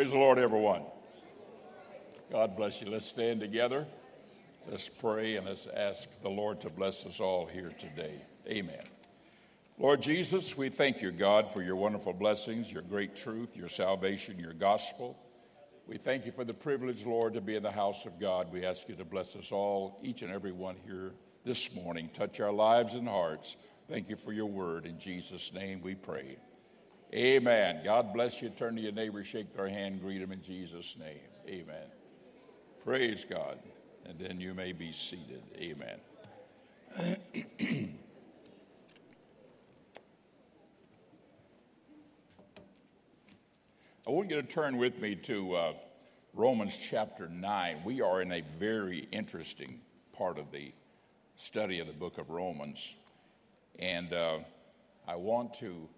Praise the Lord, everyone. God bless you. Let's stand together. Let's pray and let's ask the Lord to bless us all here today. Amen. Lord Jesus, we thank you, God, for your wonderful blessings, your great truth, your salvation, your gospel. We thank you for the privilege, Lord, to be in the house of God. We ask you to bless us all, each and every one here this morning. Touch our lives and hearts. Thank you for your word. In Jesus' name we pray. Amen. God bless you. Turn to your neighbor, shake their hand, greet them in Jesus' name. Amen. Praise God. And then you may be seated. Amen. I want you to turn with me to uh, Romans chapter 9. We are in a very interesting part of the study of the book of Romans. And uh, I want to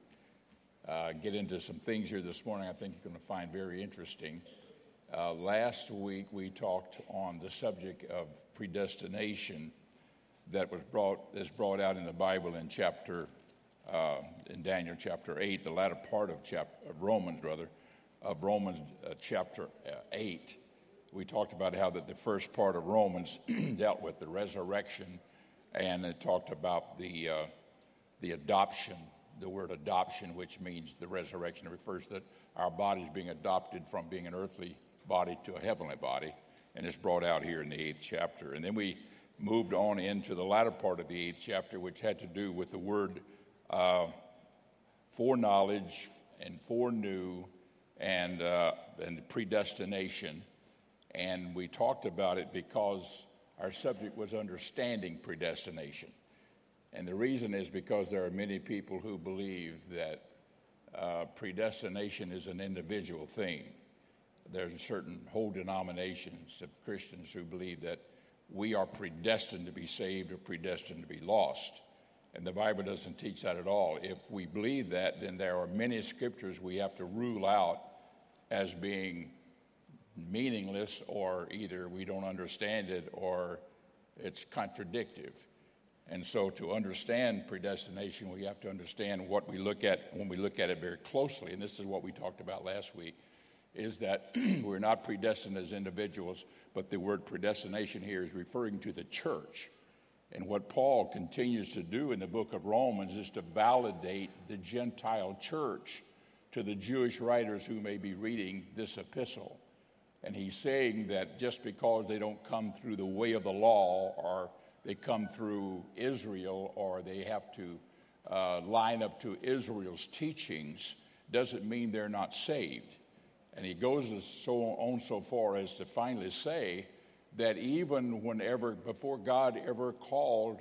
uh, get into some things here this morning I think you're going to find very interesting. Uh, last week we talked on the subject of predestination that was brought is brought out in the Bible in chapter uh, in Daniel chapter eight, the latter part of chapter of Romans rather of Romans uh, chapter uh, eight. We talked about how that the first part of Romans dealt with the resurrection, and it talked about the uh, the adoption the word adoption, which means the resurrection. It refers that our bodies being adopted from being an earthly body to a heavenly body, and it's brought out here in the eighth chapter. And then we moved on into the latter part of the eighth chapter, which had to do with the word uh, foreknowledge and foreknew and, uh, and predestination. And we talked about it because our subject was understanding predestination. And the reason is because there are many people who believe that uh, predestination is an individual thing. There's certain whole denominations of Christians who believe that we are predestined to be saved or predestined to be lost. And the Bible doesn't teach that at all. If we believe that, then there are many scriptures we have to rule out as being meaningless or either we don't understand it or it's contradictive. And so, to understand predestination, we have to understand what we look at when we look at it very closely. And this is what we talked about last week is that we're not predestined as individuals, but the word predestination here is referring to the church. And what Paul continues to do in the book of Romans is to validate the Gentile church to the Jewish writers who may be reading this epistle. And he's saying that just because they don't come through the way of the law or they come through Israel or they have to uh, line up to Israel's teachings doesn't mean they're not saved. And he goes so on so far as to finally say that even whenever, before God ever called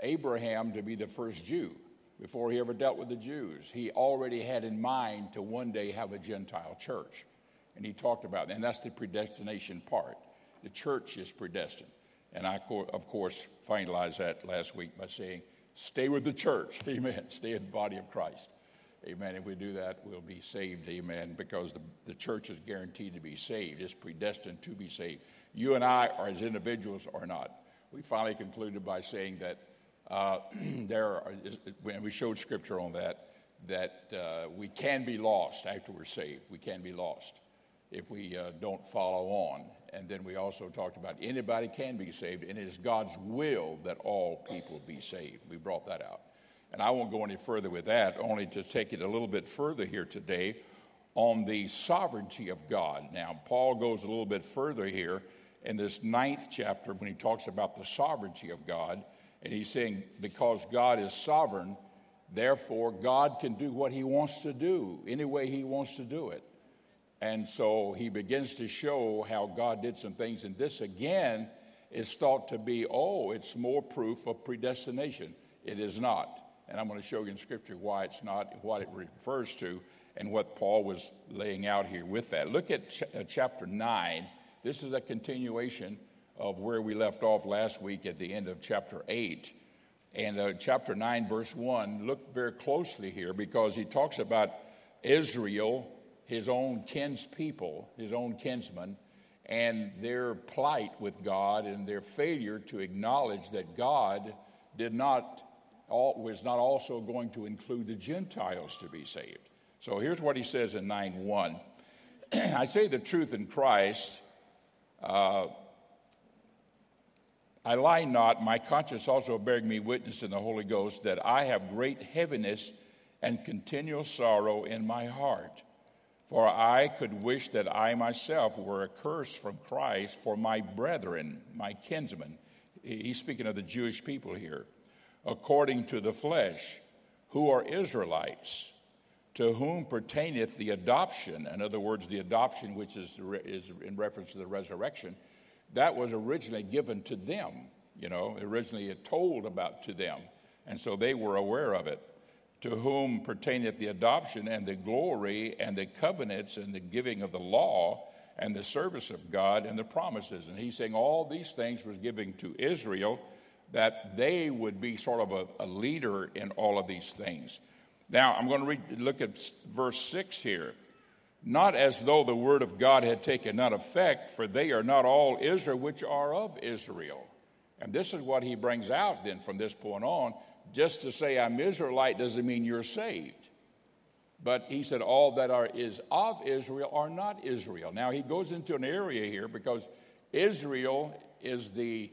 Abraham to be the first Jew, before he ever dealt with the Jews, he already had in mind to one day have a Gentile church. And he talked about that. And that's the predestination part. The church is predestined. And I, of course, finalized that last week by saying, stay with the church. Amen. Stay in the body of Christ. Amen. If we do that, we'll be saved. Amen. Because the, the church is guaranteed to be saved, it's predestined to be saved. You and I, are, as individuals, or not. We finally concluded by saying that uh, there are, and we showed scripture on that, that uh, we can be lost after we're saved. We can be lost if we uh, don't follow on. And then we also talked about anybody can be saved, and it is God's will that all people be saved. We brought that out. And I won't go any further with that, only to take it a little bit further here today on the sovereignty of God. Now, Paul goes a little bit further here in this ninth chapter when he talks about the sovereignty of God. And he's saying, because God is sovereign, therefore God can do what he wants to do, any way he wants to do it. And so he begins to show how God did some things. And this again is thought to be, oh, it's more proof of predestination. It is not. And I'm going to show you in Scripture why it's not, what it refers to, and what Paul was laying out here with that. Look at ch- uh, chapter 9. This is a continuation of where we left off last week at the end of chapter 8. And uh, chapter 9, verse 1, look very closely here because he talks about Israel his own kinspeople, his own kinsmen, and their plight with God and their failure to acknowledge that God did not was not also going to include the Gentiles to be saved. So here's what he says in 9 1. I say the truth in Christ. Uh, I lie not, my conscience also bearing me witness in the Holy Ghost that I have great heaviness and continual sorrow in my heart. For I could wish that I myself were accursed from Christ for my brethren, my kinsmen. He's speaking of the Jewish people here, according to the flesh, who are Israelites, to whom pertaineth the adoption. In other words, the adoption, which is, is in reference to the resurrection that was originally given to them, you know, originally it told about to them. And so they were aware of it. To whom pertaineth the adoption and the glory and the covenants and the giving of the law and the service of God and the promises. And he's saying all these things was given to Israel that they would be sort of a, a leader in all of these things. Now, I'm going to read, look at verse 6 here not as though the word of God had taken not effect, for they are not all Israel which are of Israel. And this is what he brings out then from this point on. Just to say I'm Israelite doesn't mean you're saved. But he said all that are is of Israel are not Israel. Now he goes into an area here because Israel is the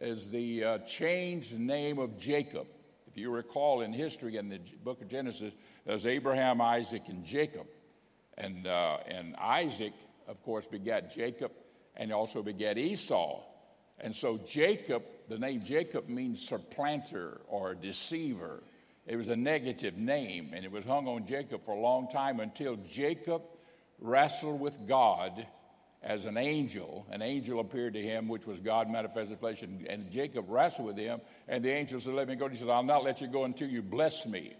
is the uh, changed name of Jacob. If you recall in history in the book of Genesis, there's Abraham, Isaac, and Jacob. And, uh, and Isaac, of course, begat Jacob and also begat Esau. And so Jacob, the name Jacob means supplanter or deceiver. It was a negative name, and it was hung on Jacob for a long time until Jacob wrestled with God as an angel. An angel appeared to him, which was God manifested flesh, and, and Jacob wrestled with him. And the angel said, Let me go. He said, I'll not let you go until you bless me.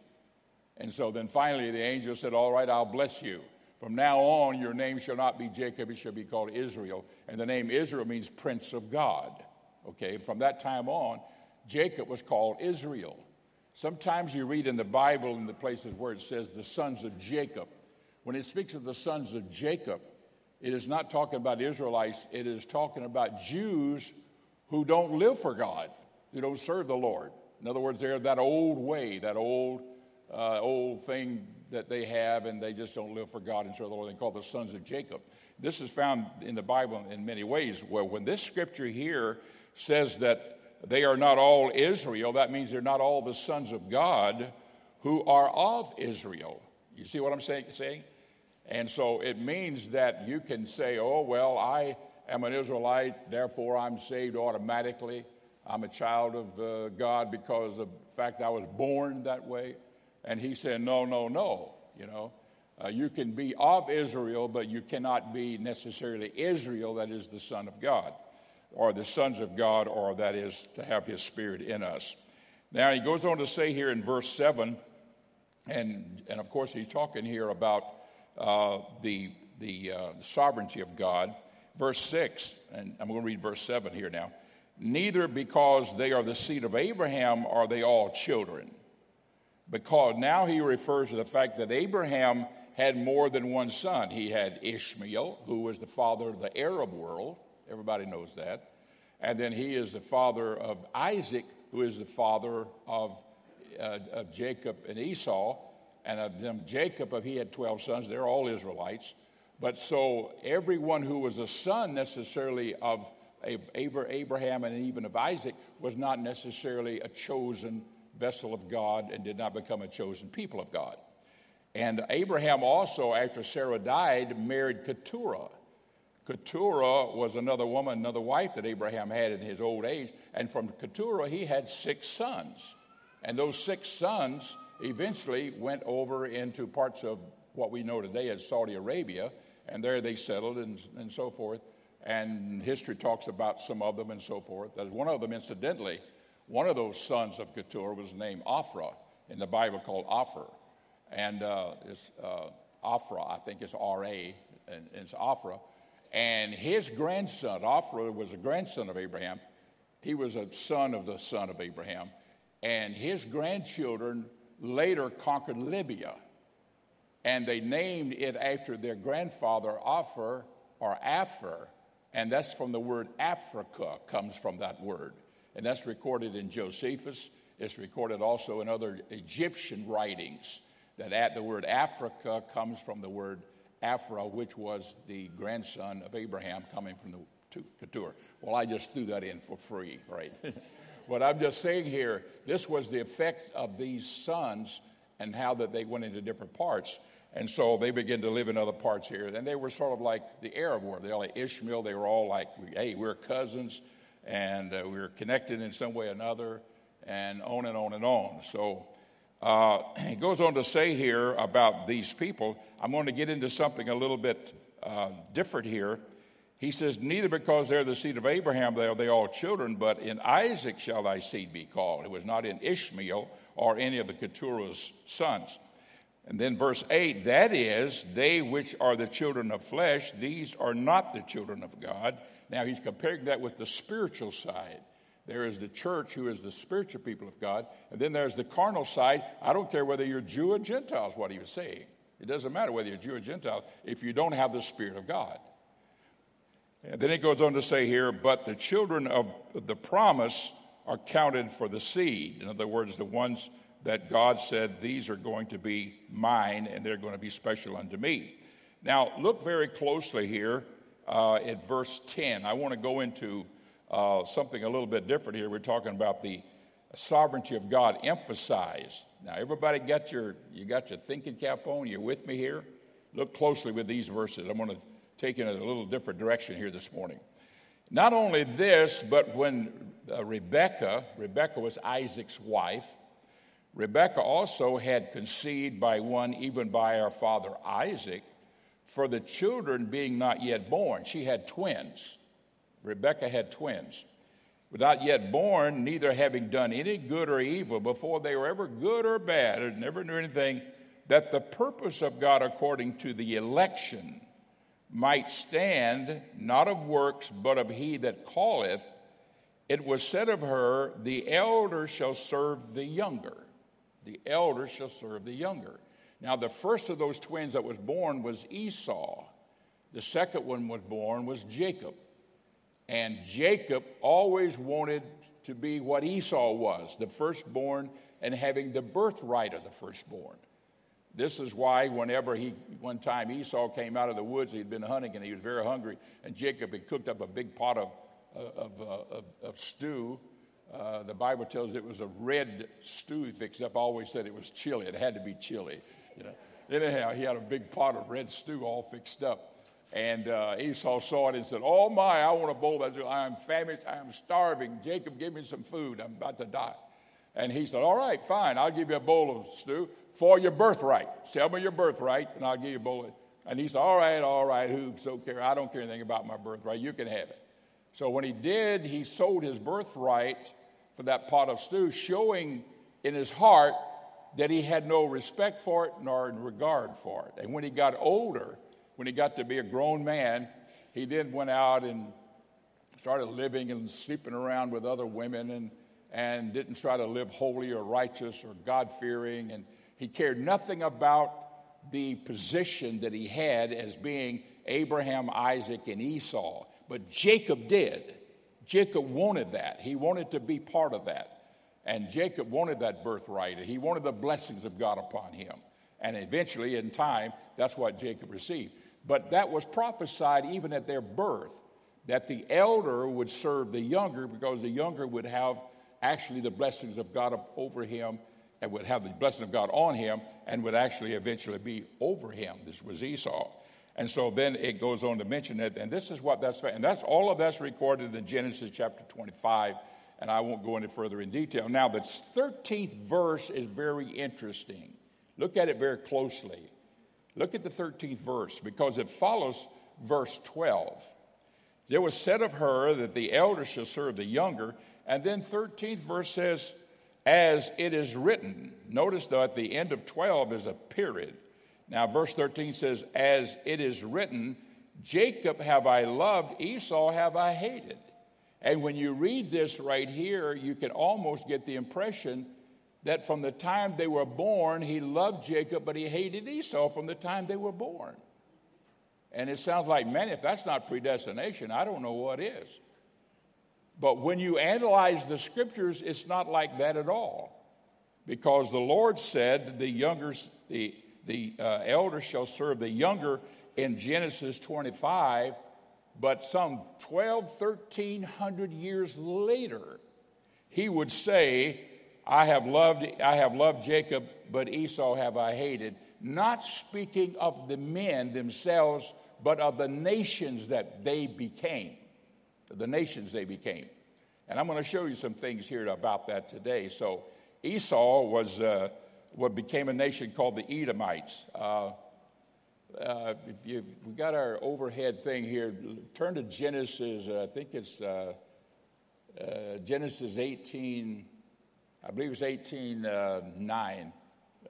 And so then finally the angel said, All right, I'll bless you. From now on, your name shall not be Jacob, it shall be called Israel. And the name Israel means Prince of God. Okay, from that time on, Jacob was called Israel. Sometimes you read in the Bible in the places where it says the sons of Jacob. When it speaks of the sons of Jacob, it is not talking about Israelites, it is talking about Jews who don't live for God, who don't serve the Lord. In other words, they're that old way, that old, uh, old thing that they have, and they just don't live for God and serve the Lord. They call the sons of Jacob. This is found in the Bible in many ways. Where when this scripture here says that they are not all Israel, that means they're not all the sons of God who are of Israel. You see what I'm saying? saying? And so it means that you can say, oh, well, I am an Israelite, therefore I'm saved automatically. I'm a child of uh, God because of the fact I was born that way. And he said, No, no, no. You know, uh, you can be of Israel, but you cannot be necessarily Israel, that is the Son of God, or the sons of God, or that is to have his Spirit in us. Now, he goes on to say here in verse 7, and, and of course, he's talking here about uh, the, the uh, sovereignty of God. Verse 6, and I'm going to read verse 7 here now. Neither because they are the seed of Abraham are they all children because now he refers to the fact that Abraham had more than one son. He had Ishmael, who was the father of the Arab world. Everybody knows that. And then he is the father of Isaac, who is the father of, uh, of Jacob and Esau. And of them, Jacob, if he had 12 sons, they're all Israelites. But so everyone who was a son necessarily of Abraham and even of Isaac was not necessarily a chosen vessel of God and did not become a chosen people of God. And Abraham also, after Sarah died, married Keturah. Keturah was another woman, another wife that Abraham had in his old age. And from Keturah, he had six sons. And those six sons eventually went over into parts of what we know today as Saudi Arabia. And there they settled and, and so forth. And history talks about some of them and so forth. There's one of them, incidentally, one of those sons of Keturah was named Ophrah in the Bible called Ophir. And uh, it's uh, I think it's R A, and it's Ophrah. And his grandson, Ophrah, was a grandson of Abraham. He was a son of the son of Abraham. And his grandchildren later conquered Libya. And they named it after their grandfather, Ophir or Aphir. And that's from the word Africa, comes from that word and that's recorded in Josephus. It's recorded also in other Egyptian writings that at the word Africa comes from the word Afra, which was the grandson of Abraham coming from the Keturah. Well, I just threw that in for free, right? but I'm just saying here, this was the effect of these sons and how that they went into different parts. And so they began to live in other parts here. And they were sort of like the Arab were. They were like Ishmael. They were all like, hey, we're cousins and uh, we're connected in some way or another, and on and on and on. So uh, he goes on to say here about these people. I'm going to get into something a little bit uh, different here. He says, Neither because they're the seed of Abraham are they all children, but in Isaac shall thy seed be called. It was not in Ishmael or any of the Keturah's sons. And then verse 8, that is, they which are the children of flesh, these are not the children of God. Now he's comparing that with the spiritual side. There is the church who is the spiritual people of God. And then there's the carnal side. I don't care whether you're Jew or Gentile, is what he was saying. It doesn't matter whether you're Jew or Gentile if you don't have the Spirit of God. And then it goes on to say here, but the children of the promise are counted for the seed. In other words, the ones that God said, These are going to be mine and they're going to be special unto me. Now, look very closely here uh, at verse 10. I want to go into uh, something a little bit different here. We're talking about the sovereignty of God emphasized. Now, everybody got your, you got your thinking cap on? You're with me here? Look closely with these verses. I'm going to take in a little different direction here this morning. Not only this, but when uh, Rebecca, Rebecca was Isaac's wife, Rebecca also had conceived by one, even by our father Isaac, for the children being not yet born. She had twins. Rebecca had twins. Without yet born, neither having done any good or evil before they were ever good or bad, or never knew anything, that the purpose of God according to the election might stand, not of works, but of he that calleth, it was said of her, The elder shall serve the younger. The elder shall serve the younger. Now, the first of those twins that was born was Esau. The second one was born was Jacob. And Jacob always wanted to be what Esau was, the firstborn and having the birthright of the firstborn. This is why, whenever he, one time Esau came out of the woods, he'd been hunting and he was very hungry, and Jacob had cooked up a big pot of, of, of, of stew uh, the Bible tells it was a red stew he fixed up. Always said it was chili. It had to be chili. You know. Anyhow, he had a big pot of red stew all fixed up. And uh, Esau saw it and said, Oh my, I want a bowl of that. I am famished. I am starving. Jacob, give me some food. I'm about to die. And he said, All right, fine. I'll give you a bowl of stew for your birthright. Sell me your birthright, and I'll give you a bowl. And he said, All right, all right. Who so care? I don't care anything about my birthright. You can have it. So when he did, he sold his birthright for that pot of stew, showing in his heart that he had no respect for it nor regard for it. And when he got older, when he got to be a grown man, he then went out and started living and sleeping around with other women and, and didn't try to live holy or righteous or God fearing. And he cared nothing about the position that he had as being Abraham, Isaac, and Esau. But Jacob did. Jacob wanted that. He wanted to be part of that. And Jacob wanted that birthright. He wanted the blessings of God upon him. And eventually, in time, that's what Jacob received. But that was prophesied even at their birth that the elder would serve the younger because the younger would have actually the blessings of God over him and would have the blessing of God on him and would actually eventually be over him. This was Esau. And so then it goes on to mention it, and this is what that's, and that's all of that's recorded in Genesis chapter 25, and I won't go any further in detail. Now, the 13th verse is very interesting. Look at it very closely. Look at the 13th verse because it follows verse 12. It was said of her that the elder shall serve the younger, and then 13th verse says, as it is written. Notice though at the end of 12 is a period. Now, verse 13 says, As it is written, Jacob have I loved, Esau have I hated. And when you read this right here, you can almost get the impression that from the time they were born, he loved Jacob, but he hated Esau from the time they were born. And it sounds like, man, if that's not predestination, I don't know what is. But when you analyze the scriptures, it's not like that at all. Because the Lord said the younger, the the uh, elder shall serve the younger, in Genesis 25, but some 12, 1300 years later, he would say, I have loved, I have loved Jacob, but Esau have I hated, not speaking of the men themselves, but of the nations that they became. The nations they became. And I'm going to show you some things here about that today. So, Esau was uh, what became a nation called the Edomites. Uh, uh, you, we got our overhead thing here, turn to Genesis, uh, I think it's uh, uh, Genesis 18, I believe it's 18 uh, 9,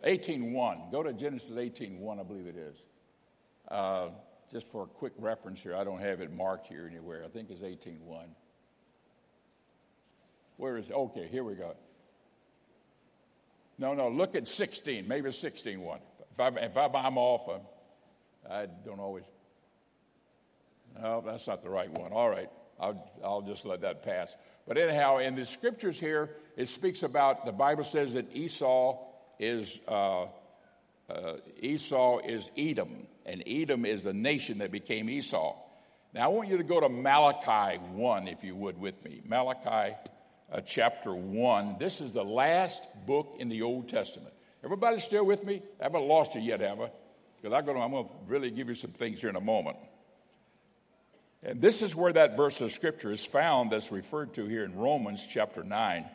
18 1. Go to Genesis 18 1, I believe it is. Uh, just for a quick reference here, I don't have it marked here anywhere. I think it's 18 1. Where is it? Okay, here we go. No, no, look at 16. Maybe it's 16 1. If, I, if I'm off, uh, I don't always. No, that's not the right one. All right, I'll, I'll just let that pass. But anyhow, in the scriptures here, it speaks about the Bible says that Esau is uh, uh, Esau is Edom, and Edom is the nation that became Esau. Now I want you to go to Malachi one, if you would, with me. Malachi uh, chapter 1. This is the last book in the Old Testament. Everybody still with me? I haven't lost you yet, have I? Because I'm going to really give you some things here in a moment. And this is where that verse of scripture is found that's referred to here in Romans chapter 9.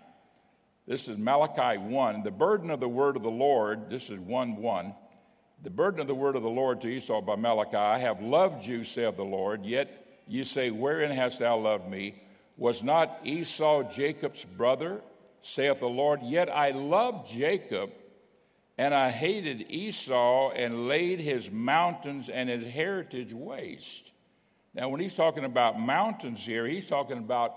This is Malachi 1. The burden of the word of the Lord, this is 1 1. The burden of the word of the Lord to Esau by Malachi I have loved you, saith the Lord, yet you say, Wherein hast thou loved me? Was not Esau Jacob's brother, saith the Lord? Yet I loved Jacob, and I hated Esau, and laid his mountains and his heritage waste. Now, when he's talking about mountains here, he's talking about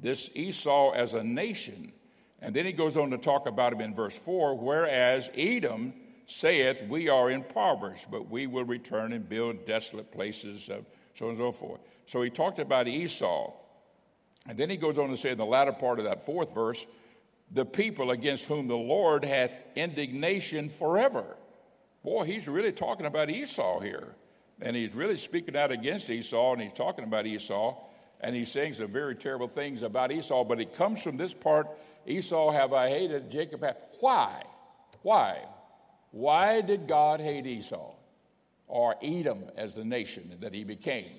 this Esau as a nation. And then he goes on to talk about him in verse 4 whereas Edom saith, We are impoverished, but we will return and build desolate places, uh, so on and so forth. So he talked about Esau. And then he goes on to say in the latter part of that fourth verse, the people against whom the Lord hath indignation forever. Boy, he's really talking about Esau here. And he's really speaking out against Esau, and he's talking about Esau, and he's saying some very terrible things about Esau. But it comes from this part Esau have I hated, Jacob have. Why? Why? Why did God hate Esau? Or Edom as the nation that he became?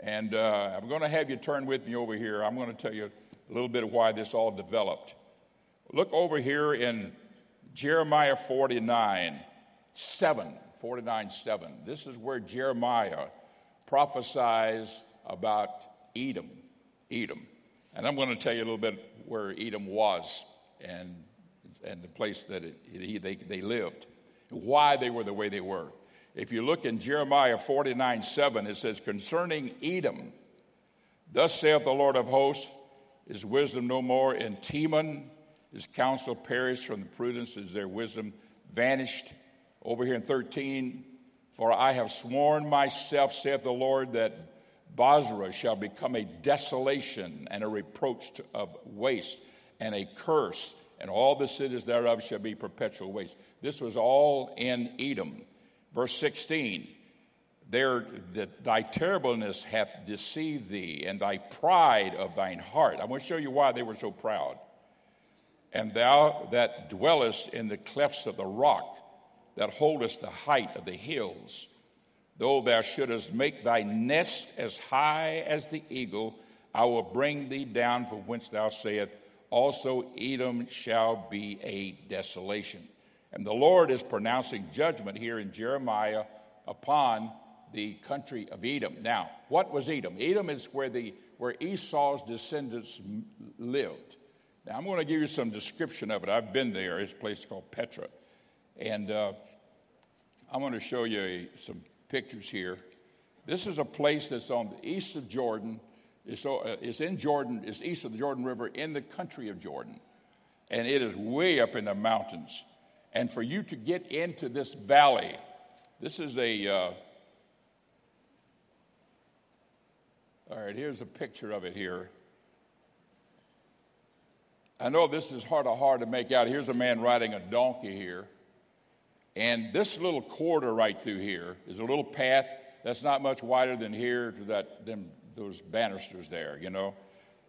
And uh, I'm going to have you turn with me over here. I'm going to tell you a little bit of why this all developed. Look over here in Jeremiah 49 7. 49 7. This is where Jeremiah prophesies about Edom. Edom. And I'm going to tell you a little bit where Edom was and, and the place that it, it, they, they lived, why they were the way they were. If you look in Jeremiah 49 7, it says, Concerning Edom, thus saith the Lord of hosts, is wisdom no more in Teman? His counsel perished from the prudence, is their wisdom vanished? Over here in 13, for I have sworn myself, saith the Lord, that Bozrah shall become a desolation and a reproach to, of waste and a curse, and all the cities thereof shall be perpetual waste. This was all in Edom. Verse 16, there that thy terribleness hath deceived thee, and thy pride of thine heart. I want to show you why they were so proud. And thou that dwellest in the clefts of the rock, that holdest the height of the hills, though thou shouldest make thy nest as high as the eagle, I will bring thee down from whence thou sayest, also Edom shall be a desolation. And the Lord is pronouncing judgment here in Jeremiah upon the country of Edom. Now, what was Edom? Edom is where, the, where Esau's descendants lived. Now, I'm going to give you some description of it. I've been there. It's a place called Petra. And uh, I'm going to show you some pictures here. This is a place that's on the east of Jordan. It's, uh, it's in Jordan, it's east of the Jordan River in the country of Jordan. And it is way up in the mountains. And for you to get into this valley, this is a. Uh, all right, here's a picture of it here. I know this is hard, hard to make out. Here's a man riding a donkey here. And this little corridor right through here is a little path that's not much wider than here to that them, those banisters there, you know,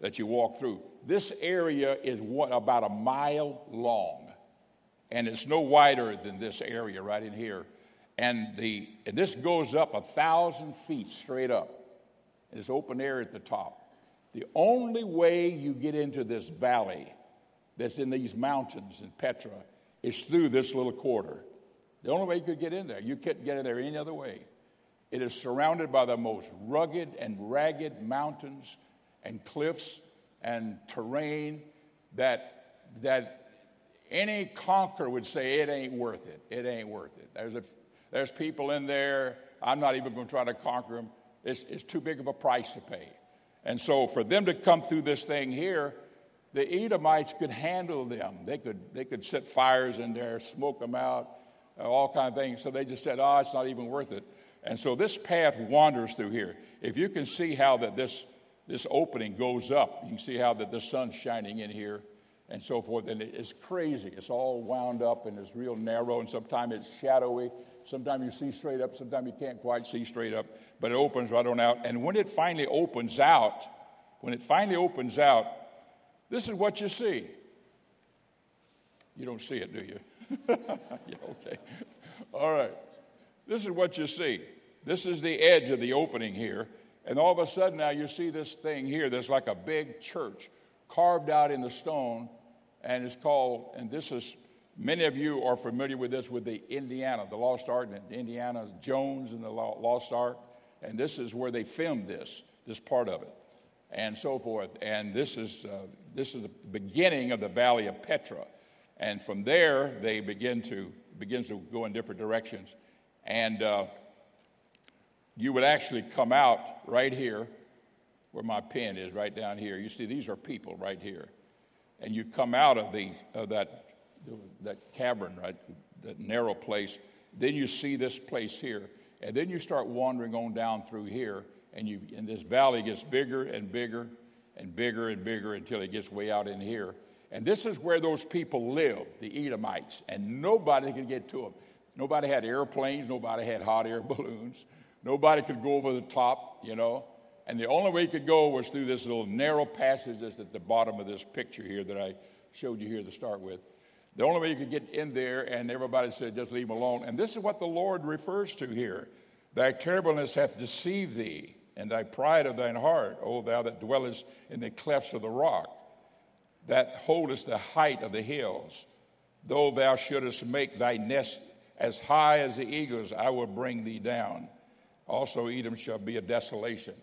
that you walk through. This area is what about a mile long, and it's no wider than this area right in here. And the and this goes up a thousand feet straight up. It's open air at the top. The only way you get into this valley that's in these mountains in Petra is through this little corridor. The only way you could get in there. You couldn't get in there any other way. It is surrounded by the most rugged and ragged mountains and cliffs and terrain that, that any conqueror would say it ain't worth it. It ain't worth it. There's, a, there's people in there, I'm not even going to try to conquer them. It's, it's too big of a price to pay. And so for them to come through this thing here, the Edomites could handle them. They could, they could set fires in there, smoke them out, all kind of things. So they just said, oh, it's not even worth it. And so this path wanders through here. If you can see how that this, this opening goes up, you can see how that the sun's shining in here and so forth. And it's crazy. It's all wound up and it's real narrow, and sometimes it's shadowy. Sometimes you see straight up, sometimes you can't quite see straight up, but it opens right on out. And when it finally opens out, when it finally opens out, this is what you see. You don't see it, do you? yeah, okay. All right. This is what you see. This is the edge of the opening here. And all of a sudden now you see this thing here that's like a big church carved out in the stone. And it's called, and this is, many of you are familiar with this with the Indiana, the Lost Ark, and Indiana Jones and the Lost Ark. And this is where they filmed this, this part of it, and so forth. And this is, uh, this is the beginning of the Valley of Petra. And from there, they begin to, begins to go in different directions. And uh, you would actually come out right here, where my pen is, right down here. You see, these are people right here. And you come out of, the, of that, that cavern, right, that narrow place. Then you see this place here. And then you start wandering on down through here. And, you, and this valley gets bigger and bigger and bigger and bigger until it gets way out in here. And this is where those people lived, the Edomites, and nobody could get to them. Nobody had airplanes, nobody had hot air balloons, nobody could go over the top, you know. And the only way you could go was through this little narrow passage that's at the bottom of this picture here that I showed you here to start with. The only way you could get in there, and everybody said, just leave them alone. And this is what the Lord refers to here Thy terribleness hath deceived thee, and thy pride of thine heart, O thou that dwellest in the clefts of the rock that holdest the height of the hills. Though thou shouldest make thy nest as high as the eagles, I will bring thee down. Also, Edom shall be a desolation.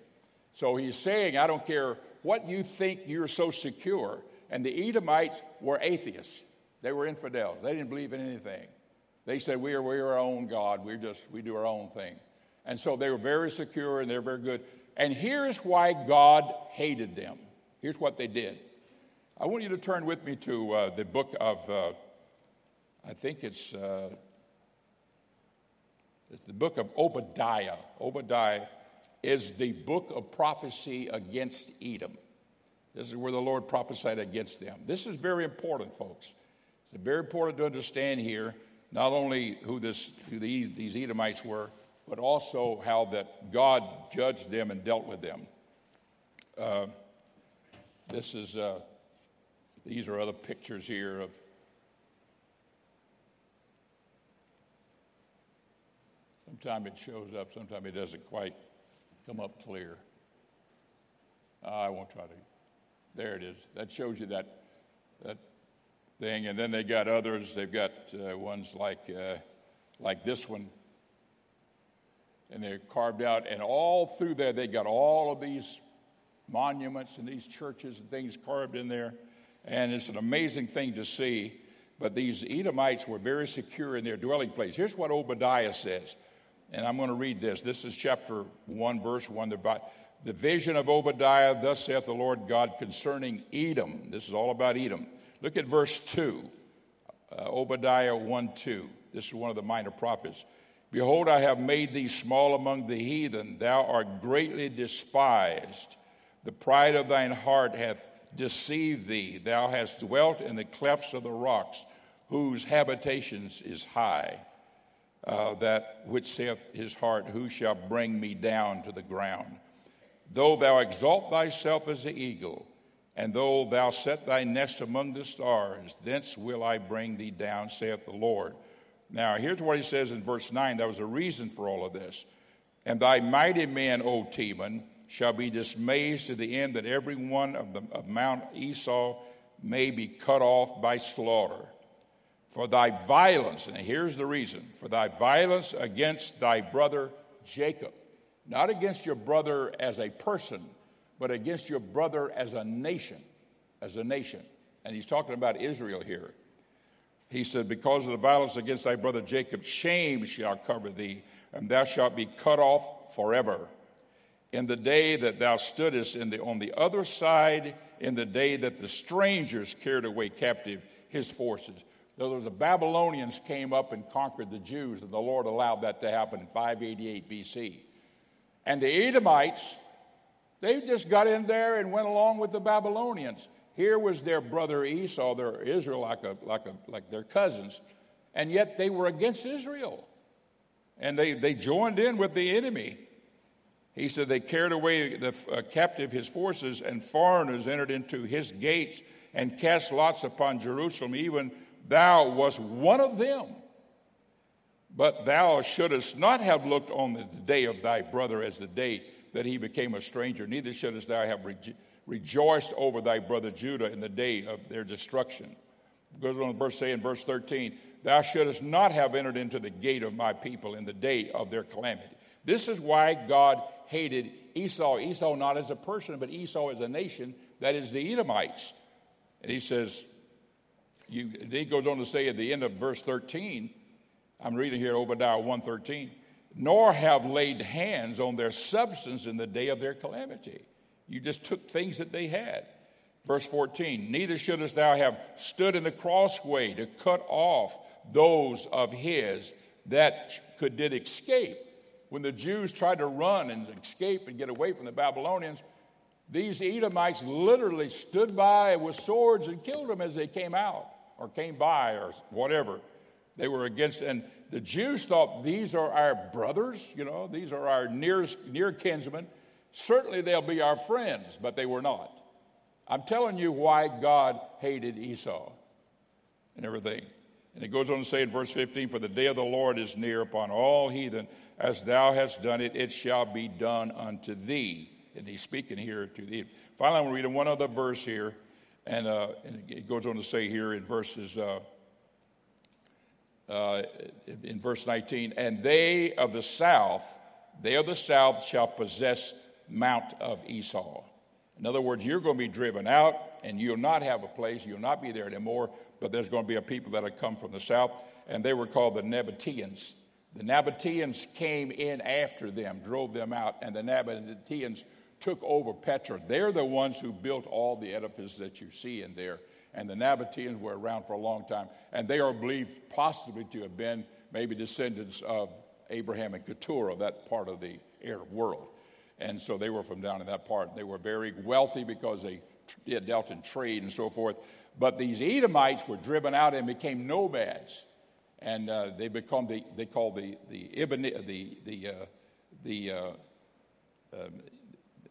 So he's saying, I don't care what you think you're so secure. And the Edomites were atheists. They were infidels. They didn't believe in anything. They said, We are, we are our own God. we just, we do our own thing. And so they were very secure and they're very good. And here's why God hated them. Here's what they did I want you to turn with me to uh, the book of, uh, I think it's, uh, it's the book of Obadiah. Obadiah is the book of prophecy against Edom. This is where the Lord prophesied against them. This is very important, folks. It's very important to understand here not only who, this, who the, these Edomites were, but also how that God judged them and dealt with them. Uh, this is uh, these are other pictures here of Sometimes it shows up, sometimes it doesn't quite come up clear. Uh, I won't try to. There it is. That shows you that that thing. And then they got others. They've got uh, ones like uh, like this one, and they're carved out. And all through there, they got all of these monuments and these churches and things carved in there and it's an amazing thing to see. But these Edomites were very secure in their dwelling place. Here's what Obadiah says, and I'm going to read this. This is chapter 1, verse 1. The vision of Obadiah, thus saith the Lord God concerning Edom. This is all about Edom. Look at verse 2, uh, Obadiah 1 2. This is one of the minor prophets. Behold, I have made thee small among the heathen. Thou art greatly despised. The pride of thine heart hath deceive thee. Thou hast dwelt in the clefts of the rocks, whose habitations is high. uh, that which saith his heart, Who shall bring me down to the ground? Though thou exalt thyself as the eagle, and though thou set thy nest among the stars, thence will I bring thee down, saith the Lord. Now, here's what he says in verse 9. There was a reason for all of this. And thy mighty men, O Teman, shall be dismayed to the end that every one of, the, of Mount Esau may be cut off by slaughter. For thy violence, and here's the reason for thy violence against thy brother Jacob, not against your brother as a person, but against your brother as a nation, as a nation. And he's talking about Israel here. He said, Because of the violence against thy brother Jacob, shame shall cover thee, and thou shalt be cut off forever. In the day that thou stoodest the, on the other side, in the day that the strangers carried away captive his forces. Though the Babylonians came up and conquered the Jews, and the Lord allowed that to happen in 588 BC. And the Edomites, they just got in there and went along with the Babylonians. Here was their brother Esau, their Israel, like, a, like, a, like their cousins, and yet they were against Israel. And they, they joined in with the enemy. He said, They carried away the uh, captive his forces, and foreigners entered into his gates and cast lots upon Jerusalem. Even thou wast one of them. But thou shouldest not have looked on the day of thy brother as the day that he became a stranger, neither shouldest thou have rejo- rejoiced over thy brother Judah in the day of their destruction. Goes on the verse say in verse 13, Thou shouldest not have entered into the gate of my people in the day of their calamity. This is why God hated Esau. Esau not as a person, but Esau as a nation, that is the Edomites. And he says, you, he goes on to say at the end of verse 13, I'm reading here Obadiah 113, nor have laid hands on their substance in the day of their calamity. You just took things that they had. Verse 14, neither shouldest thou have stood in the crossway to cut off those of his that could did escape. When the Jews tried to run and escape and get away from the Babylonians, these Edomites literally stood by with swords and killed them as they came out or came by or whatever. They were against, and the Jews thought these are our brothers, you know, these are our near, near kinsmen. Certainly they'll be our friends, but they were not. I'm telling you why God hated Esau and everything. And it goes on to say in verse 15, For the day of the Lord is near upon all heathen, as thou hast done it, it shall be done unto thee. And he's speaking here to thee. Finally, I'm reading one other verse here, and, uh, and it goes on to say here in verses. Uh, uh, in verse 19, and they of the south, they of the south shall possess Mount of Esau. In other words, you're going to be driven out and you'll not have a place, you'll not be there anymore, but there's going to be a people that have come from the south, and they were called the Nabateans. The Nabateans came in after them, drove them out, and the Nabateans took over Petra. They're the ones who built all the edifices that you see in there. And the Nabateans were around for a long time. And they are believed possibly to have been maybe descendants of Abraham and Keturah, that part of the Arab world. And so they were from down in that part. They were very wealthy because they dealt in trade and so forth. But these Edomites were driven out and became nomads and uh, they become the they call the the Ibn, the the uh, the uh, um,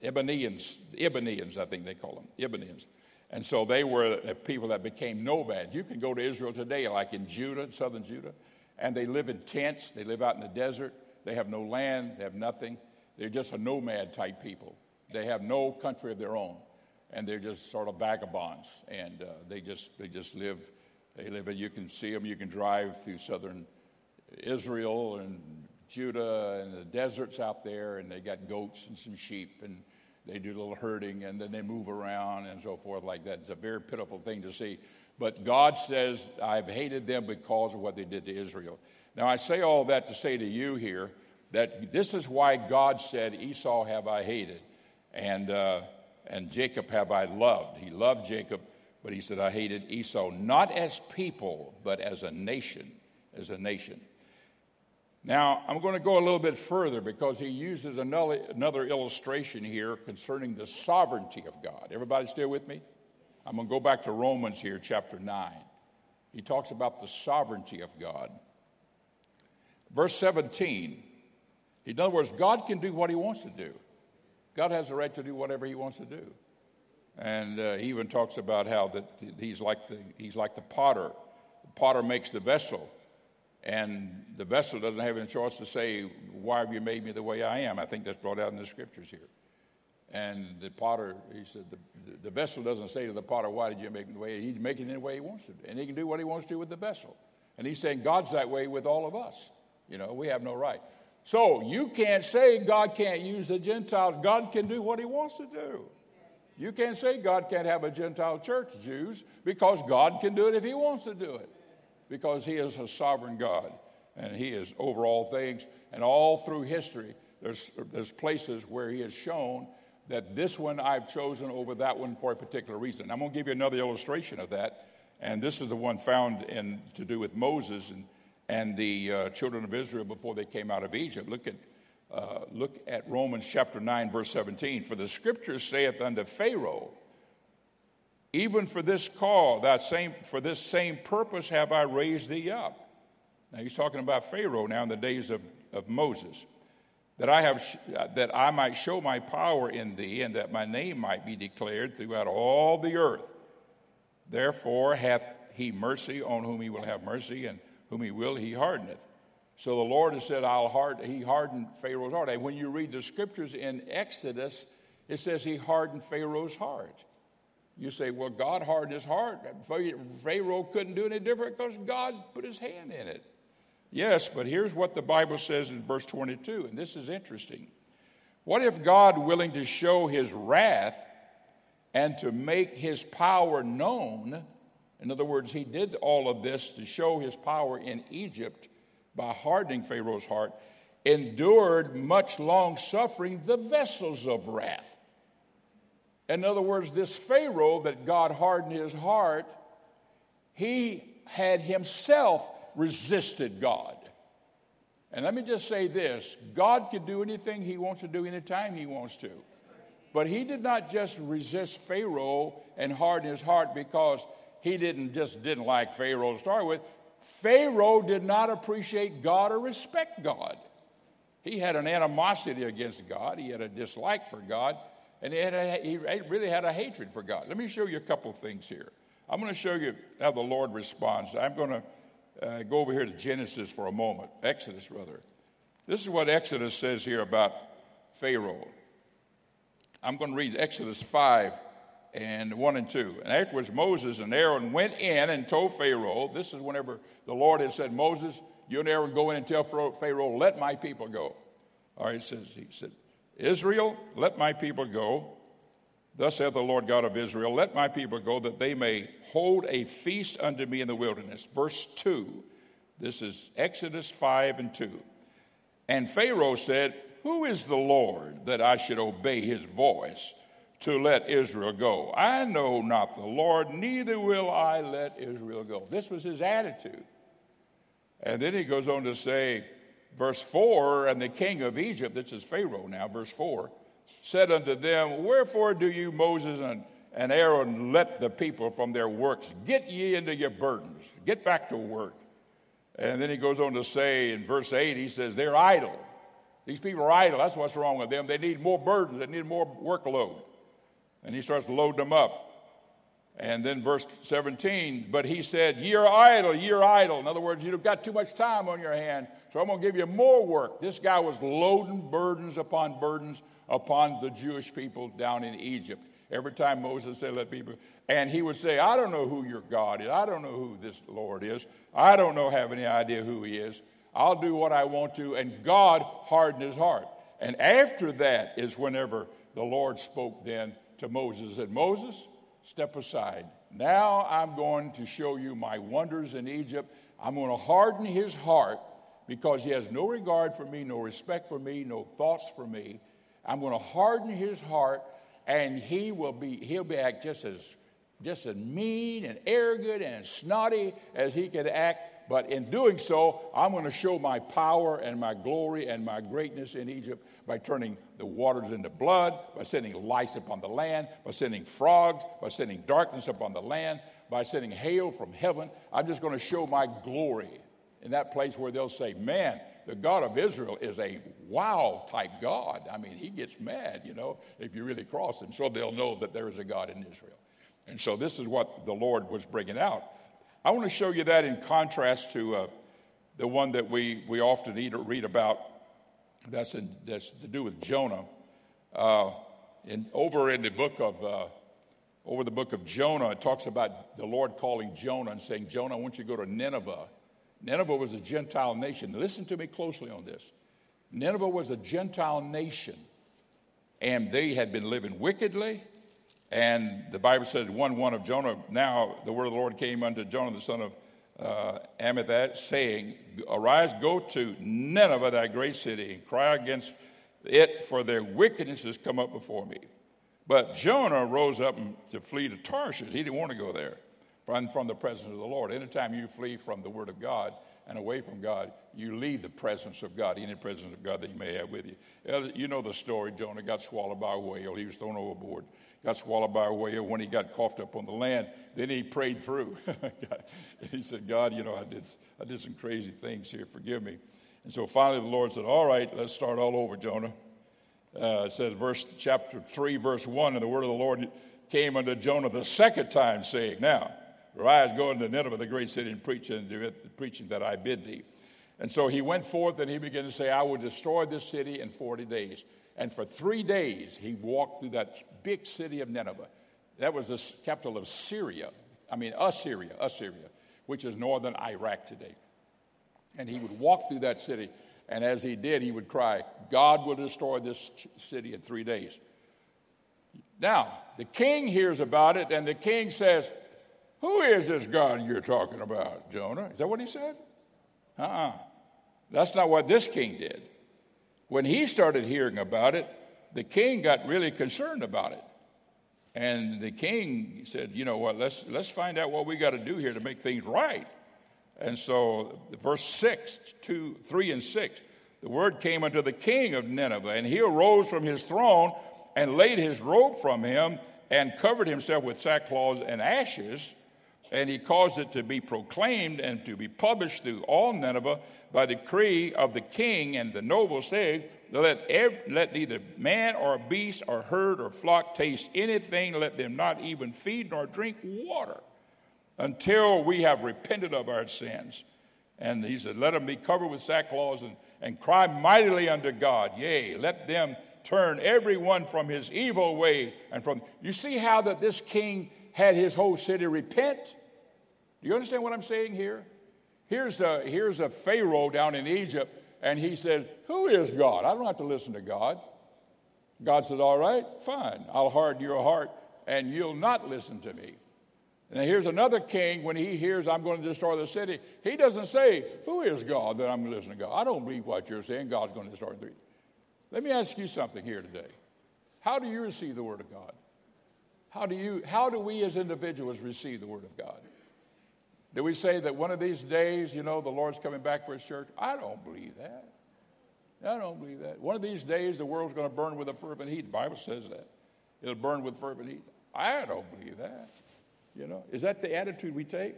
Ibanians, I think they call them Ibanians. And so they were people that became nomads. You can go to Israel today, like in Judah, southern Judah, and they live in tents. They live out in the desert. They have no land. They have nothing. They're just a nomad type people. They have no country of their own, and they're just sort of vagabonds. And uh, they just they just live they live in, you can see them, you can drive through southern Israel and Judah and the deserts out there, and they got goats and some sheep, and they do a little herding, and then they move around and so forth like that. It's a very pitiful thing to see. But God says, I've hated them because of what they did to Israel. Now, I say all that to say to you here that this is why God said, Esau have I hated, and, uh, and Jacob have I loved. He loved Jacob but he said, I hated Esau, not as people, but as a nation, as a nation. Now, I'm going to go a little bit further because he uses another, another illustration here concerning the sovereignty of God. Everybody still with me? I'm going to go back to Romans here, chapter 9. He talks about the sovereignty of God. Verse 17. In other words, God can do what he wants to do. God has the right to do whatever he wants to do. And uh, he even talks about how that he's like the, he's like the potter. The potter makes the vessel, and the vessel doesn't have any choice to say, Why have you made me the way I am? I think that's brought out in the scriptures here. And the potter, he said, the, the vessel doesn't say to the potter, Why did you make me the way? He's making it the way he wants to. And he can do what he wants to with the vessel. And he's saying God's that way with all of us. You know, we have no right. So you can't say God can't use the Gentiles. God can do what he wants to do. You can't say God can't have a Gentile church, Jews, because God can do it if he wants to do it. Because he is a sovereign God and he is over all things. And all through history, there's, there's places where he has shown that this one I've chosen over that one for a particular reason. I'm going to give you another illustration of that. And this is the one found in to do with Moses and, and the uh, children of Israel before they came out of Egypt. Look at, uh, look at Romans chapter 9, verse 17. For the scripture saith unto Pharaoh, even for this call, that same, for this same purpose have I raised thee up. Now he's talking about Pharaoh now in the days of, of Moses. That I, have, that I might show my power in thee, and that my name might be declared throughout all the earth. Therefore hath he mercy on whom he will have mercy, and whom he will he hardeneth. So the Lord has said, I'll hard, he hardened Pharaoh's heart. And when you read the scriptures in Exodus, it says he hardened Pharaoh's heart. You say, well, God hardened his heart. Pharaoh couldn't do any different because God put his hand in it. Yes, but here's what the Bible says in verse 22, and this is interesting. What if God, willing to show his wrath and to make his power known, in other words, he did all of this to show his power in Egypt by hardening Pharaoh's heart, endured much long suffering the vessels of wrath. In other words, this Pharaoh that God hardened his heart, he had himself resisted God. And let me just say this God can do anything he wants to do anytime he wants to. But he did not just resist Pharaoh and harden his heart because he didn't just didn't like Pharaoh to start with. Pharaoh did not appreciate God or respect God. He had an animosity against God. He had a dislike for God, and he, a, he really had a hatred for God. Let me show you a couple things here. I'm going to show you how the Lord responds. I'm going to uh, go over here to Genesis for a moment, Exodus, rather. This is what Exodus says here about Pharaoh. I'm going to read Exodus 5 and 1 and 2. And afterwards, Moses and Aaron went in and told Pharaoh, this is whenever the Lord had said, Moses, you and Aaron go in and tell Pharaoh, let my people go. All right, he says, he said, Israel, let my people go. Thus saith the Lord God of Israel, Let my people go, that they may hold a feast unto me in the wilderness. Verse 2. This is Exodus 5 and 2. And Pharaoh said, Who is the Lord that I should obey his voice to let Israel go? I know not the Lord, neither will I let Israel go. This was his attitude. And then he goes on to say, verse 4, and the king of Egypt, this is Pharaoh now, verse 4 said unto them, Wherefore do you, Moses and, and Aaron, let the people from their works? Get ye into your burdens, get back to work. And then he goes on to say in verse 8, he says, They're idle. These people are idle. That's what's wrong with them. They need more burdens, they need more workload. And he starts to load them up. And then verse 17, but he said, You're idle, you're idle. In other words, you've got too much time on your hand, so I'm going to give you more work. This guy was loading burdens upon burdens upon the Jewish people down in Egypt. Every time Moses said, Let people, and he would say, I don't know who your God is. I don't know who this Lord is. I don't know, have any idea who he is. I'll do what I want to. And God hardened his heart. And after that is whenever the Lord spoke then to Moses and Moses, step aside. Now I'm going to show you my wonders in Egypt. I'm going to harden his heart because he has no regard for me, no respect for me, no thoughts for me. I'm going to harden his heart, and he will be, he'll be act just as, just as mean and arrogant and snotty as he could act. But in doing so, I'm going to show my power and my glory and my greatness in Egypt by turning the waters into blood, by sending lice upon the land, by sending frogs, by sending darkness upon the land, by sending hail from heaven. I'm just going to show my glory in that place where they'll say, Man, the God of Israel is a wow type God. I mean, he gets mad, you know, if you really cross him. So they'll know that there is a God in Israel. And so this is what the Lord was bringing out. I want to show you that in contrast to uh, the one that we, we often read about that's, in, that's to do with Jonah. Uh, in, over in the book of uh, over the book of Jonah, it talks about the Lord calling Jonah and saying, Jonah, I want you to go to Nineveh. Nineveh was a Gentile nation. Listen to me closely on this. Nineveh was a Gentile nation, and they had been living wickedly. And the Bible says, 1 1 of Jonah, now the word of the Lord came unto Jonah, the son of uh, Amittai, saying, Arise, go to Nineveh, that great city, and cry against it, for their wickedness has come up before me. But Jonah rose up to flee to Tarshish. He didn't want to go there from, from the presence of the Lord. Anytime you flee from the Word of God and away from God, you leave the presence of God, any presence of God that you may have with you. You know the story. Jonah got swallowed by a whale. He was thrown overboard, got swallowed by a whale. When he got coughed up on the land, then he prayed through. he said, God, you know, I did, I did some crazy things here. Forgive me. And so finally the Lord said, All right, let's start all over, Jonah. Uh, it says, verse chapter 3, verse 1, and the word of the Lord came unto Jonah the second time, saying, Now, arise, go into Nineveh, the great city, and preach unto it, preaching that I bid thee. And so he went forth and he began to say, I will destroy this city in 40 days. And for three days he walked through that big city of Nineveh. That was the capital of Syria. I mean, Assyria, Assyria, which is northern Iraq today. And he would walk through that city and as he did, he would cry, God will destroy this city in three days. Now, the king hears about it, and the king says, Who is this God you're talking about, Jonah? Is that what he said? Uh uh-uh. uh That's not what this king did. When he started hearing about it, the king got really concerned about it. And the king said, You know what, let's, let's find out what we got to do here to make things right. And so, verse 6, 2, 3 and 6, the word came unto the king of Nineveh, and he arose from his throne and laid his robe from him and covered himself with sackcloth and ashes. And he caused it to be proclaimed and to be published through all Nineveh by decree of the king and the nobles, saying, let, every, let neither man or beast or herd or flock taste anything, let them not even feed nor drink water until we have repented of our sins. And he said, Let them be covered with sackcloth and, and cry mightily unto God. Yea, let them turn every one from his evil way and from. You see how that this king had his whole city repent? Do you understand what I'm saying here? Here's a, here's a Pharaoh down in Egypt, and he said, Who is God? I don't have to listen to God. God said, All right, fine. I'll harden your heart, and you'll not listen to me. And here's another king, when he hears I'm going to destroy the city, he doesn't say, Who is God that I'm going to listen to God? I don't believe what you're saying. God's going to destroy the city. Let me ask you something here today. How do you receive the Word of God? How do, you, how do we as individuals receive the Word of God? Do we say that one of these days, you know, the Lord's coming back for His church? I don't believe that. I don't believe that. One of these days, the world's going to burn with a fervent heat. The Bible says that. It'll burn with fervent heat. I don't believe that. You know, is that the attitude we take?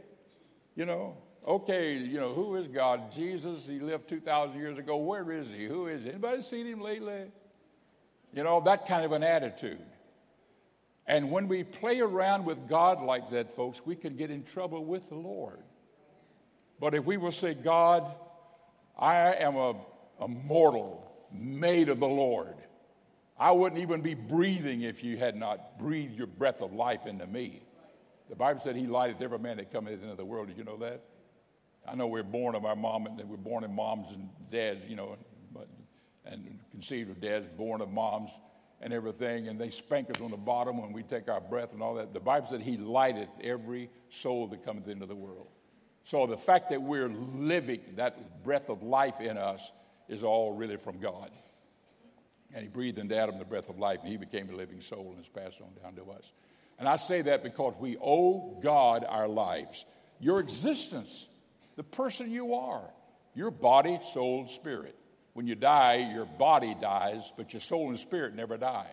You know, okay, you know, who is God? Jesus, he lived 2,000 years ago. Where is he? Who is he? Anybody seen him lately? You know, that kind of an attitude. And when we play around with God like that, folks, we can get in trouble with the Lord. But if we will say, God, I am a, a mortal made of the Lord, I wouldn't even be breathing if you had not breathed your breath of life into me. The Bible said he lighteth every man that cometh into the world. Did you know that? I know we're born of our mom and we're born of moms and dads, you know, but, and conceived of dads, born of moms and everything, and they spank us on the bottom when we take our breath and all that. The Bible said he lighteth every soul that cometh into the world. So the fact that we're living, that breath of life in us, is all really from God. And he breathed into Adam the breath of life, and he became a living soul and is passed on down to us. And I say that because we owe God our lives, your existence, the person you are, your body, soul, spirit. When you die, your body dies, but your soul and spirit never die.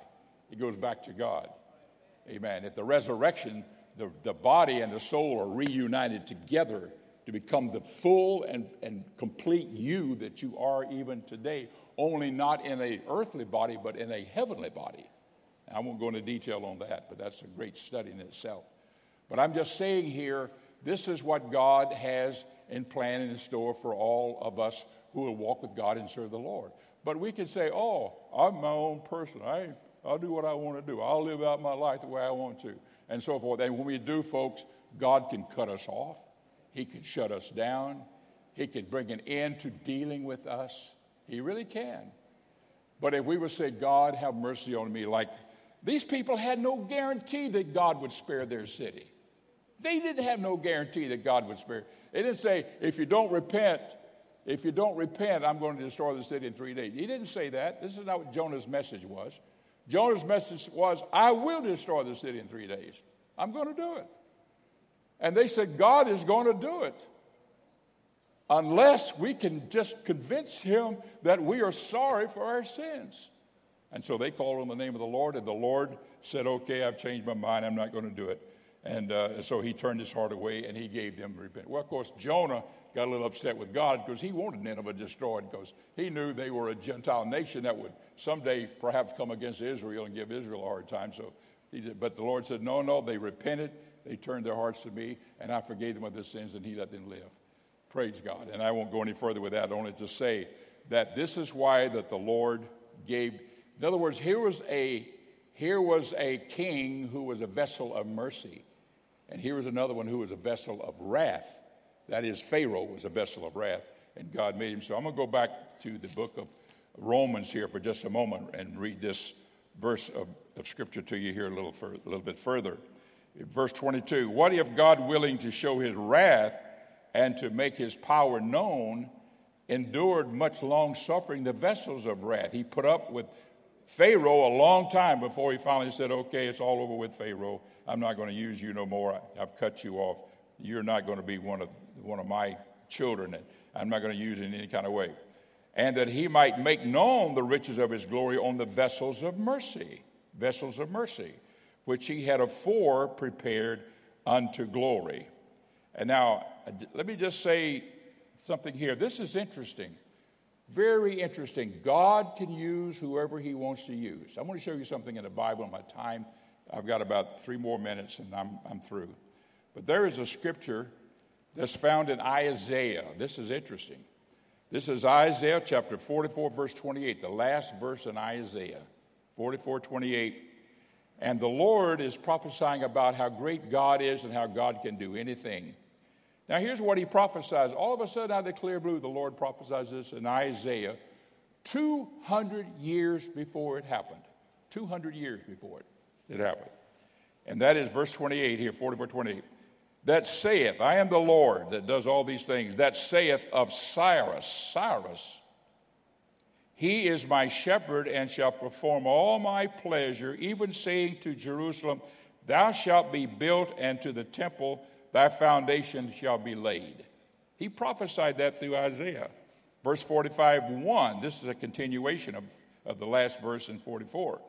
It goes back to God. Amen. At the resurrection, the, the body and the soul are reunited together to become the full and, and complete you that you are even today, only not in a earthly body, but in a heavenly body. I won't go into detail on that, but that's a great study in itself. But I'm just saying here, this is what God has in plan and in store for all of us who will walk with God and serve the Lord. But we can say, oh, I'm my own person. I, I'll do what I want to do. I'll live out my life the way I want to, and so forth. And when we do, folks, God can cut us off. He can shut us down. He can bring an end to dealing with us. He really can. But if we would say, God, have mercy on me, like these people had no guarantee that God would spare their city. They didn't have no guarantee that God would spare. They didn't say, if you don't repent, if you don't repent, I'm going to destroy the city in three days. He didn't say that. This is not what Jonah's message was. Jonah's message was, I will destroy the city in three days. I'm going to do it. And they said, God is going to do it. Unless we can just convince him that we are sorry for our sins. And so they called on the name of the Lord, and the Lord said, Okay, I've changed my mind. I'm not going to do it. And uh, so he turned his heart away and he gave them repent. Well, of course, Jonah got a little upset with God because he wanted Nineveh destroyed because he knew they were a Gentile nation that would someday perhaps come against Israel and give Israel a hard time. So. But the Lord said, No, no, they repented. They turned their hearts to me, and I forgave them of their sins, and he let them live. Praise God. And I won't go any further with that, only to say that this is why that the Lord gave in other words, here was a here was a king who was a vessel of mercy, and here was another one who was a vessel of wrath. That is, Pharaoh was a vessel of wrath, and God made him so. I'm going to go back to the book of Romans here for just a moment and read this verse of, of scripture to you here a little, a little bit further. Verse 22 What if God, willing to show his wrath and to make his power known, endured much long suffering the vessels of wrath? He put up with Pharaoh a long time before he finally said, Okay, it's all over with Pharaoh. I'm not going to use you no more. I've cut you off. You're not going to be one of, one of my children, I'm not going to use in any kind of way. And that he might make known the riches of his glory on the vessels of mercy, vessels of mercy, which he had afore prepared unto glory. And now, let me just say something here. This is interesting. Very interesting. God can use whoever He wants to use. I want to show you something in the Bible in my time. I've got about three more minutes and I'm, I'm through. But there is a scripture that's found in Isaiah. This is interesting. This is Isaiah chapter 44, verse 28, the last verse in Isaiah 44, 28. And the Lord is prophesying about how great God is and how God can do anything. Now, here's what he prophesies. All of a sudden, out of the clear blue, the Lord prophesies this in Isaiah 200 years before it happened. 200 years before it, it happened. And that is verse 28 here, 44 28. That saith, I am the Lord that does all these things. That saith of Cyrus, Cyrus, he is my shepherd and shall perform all my pleasure, even saying to Jerusalem, Thou shalt be built, and to the temple, thy foundation shall be laid. He prophesied that through Isaiah. Verse 45 1, this is a continuation of, of the last verse in 44.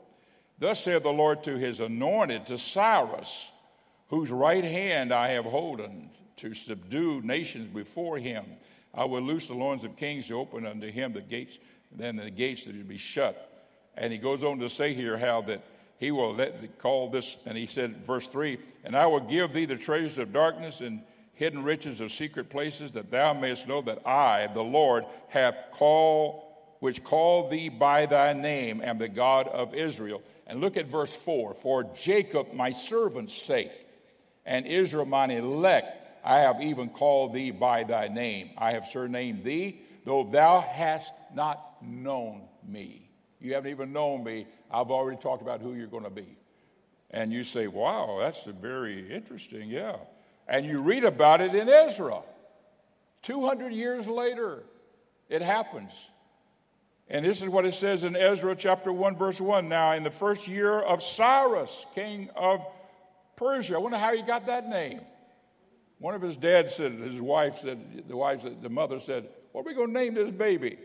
Thus saith the Lord to his anointed, to Cyrus, whose right hand I have holden, to subdue nations before him. I will loose the loins of kings to open unto him the gates, then the gates that will be shut. And he goes on to say here how that he will let call this, and he said, verse 3 And I will give thee the treasures of darkness and hidden riches of secret places, that thou mayest know that I, the Lord, have called, which call thee by thy name, am the God of Israel. And look at verse 4 For Jacob, my servant's sake, and Israel, mine elect, I have even called thee by thy name. I have surnamed thee, though thou hast not known me. You haven't even known me. I've already talked about who you're going to be. And you say, wow, that's very interesting, yeah. And you read about it in Ezra. 200 years later, it happens. And this is what it says in Ezra chapter 1, verse 1. Now, in the first year of Cyrus, king of Persia, I wonder how he got that name. One of his dads said, his wife said, the wife said, the mother said, What are we going to name this baby?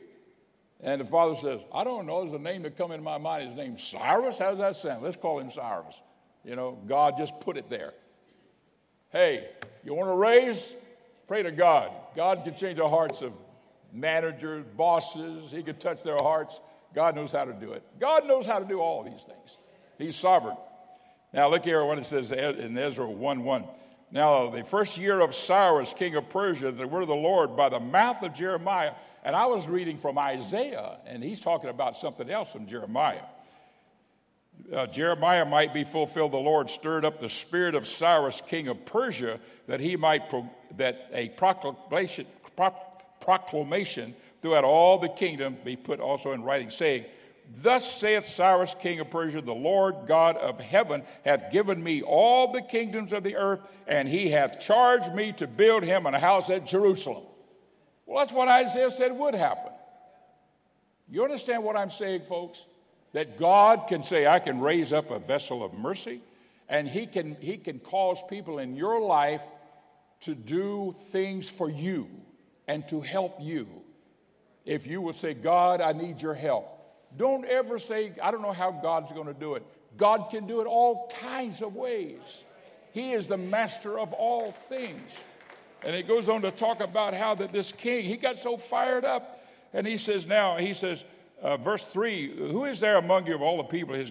And the father says, I don't know. There's a name that come in my mind. His name's Cyrus. How does that sound? Let's call him Cyrus. You know, God just put it there. Hey, you want to raise? Pray to God. God can change the hearts of managers, bosses. He can touch their hearts. God knows how to do it. God knows how to do all these things. He's sovereign. Now, look here what it says in Ezra 1 1. Now, the first year of Cyrus, king of Persia, the word of the Lord by the mouth of Jeremiah. And I was reading from Isaiah, and he's talking about something else from Jeremiah. Uh, Jeremiah might be fulfilled. The Lord stirred up the spirit of Cyrus, king of Persia, that he might pro- that a proclamation, pro- proclamation throughout all the kingdom be put also in writing, saying, Thus saith Cyrus, king of Persia, the Lord God of heaven hath given me all the kingdoms of the earth, and he hath charged me to build him a house at Jerusalem. Well, that's what Isaiah said would happen. You understand what I'm saying, folks? That God can say, I can raise up a vessel of mercy, and he can, he can cause people in your life to do things for you and to help you. If you will say, God, I need your help. Don't ever say, I don't know how God's going to do it. God can do it all kinds of ways. He is the master of all things. And it goes on to talk about how that this king, he got so fired up. And he says, now, he says, uh, verse 3 Who is there among you of all the people his,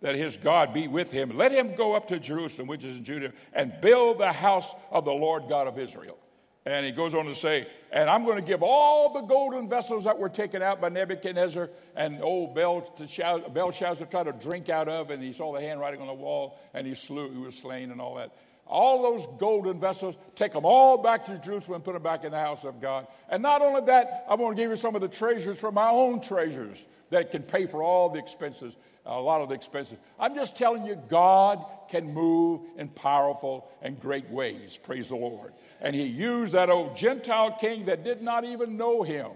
that his God be with him? Let him go up to Jerusalem, which is in Judah, and build the house of the Lord God of Israel. And he goes on to say, and I'm going to give all the golden vessels that were taken out by Nebuchadnezzar and old Belshazzar tried to drink out of, and he saw the handwriting on the wall, and he slew, he was slain and all that. All those golden vessels, take them all back to Jerusalem put them back in the house of God. And not only that, I'm going to give you some of the treasures from my own treasures that can pay for all the expenses a lot of the expenses. I'm just telling you, God can move in powerful and great ways. Praise the Lord. And he used that old Gentile king that did not even know him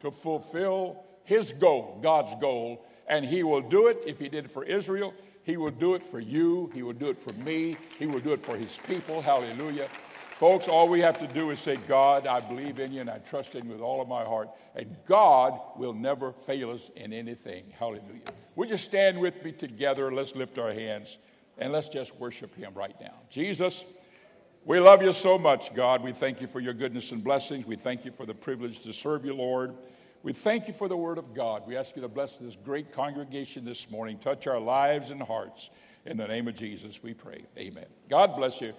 to fulfill his goal, God's goal. And he will do it if he did it for Israel. He will do it for you. He will do it for me. He will do it for his people. Hallelujah. Folks, all we have to do is say, God, I believe in you and I trust in you with all of my heart. And God will never fail us in anything. Hallelujah. Would you stand with me together? Let's lift our hands and let's just worship him right now. Jesus, we love you so much, God. We thank you for your goodness and blessings. We thank you for the privilege to serve you, Lord. We thank you for the word of God. We ask you to bless this great congregation this morning. Touch our lives and hearts. In the name of Jesus, we pray. Amen. God bless you.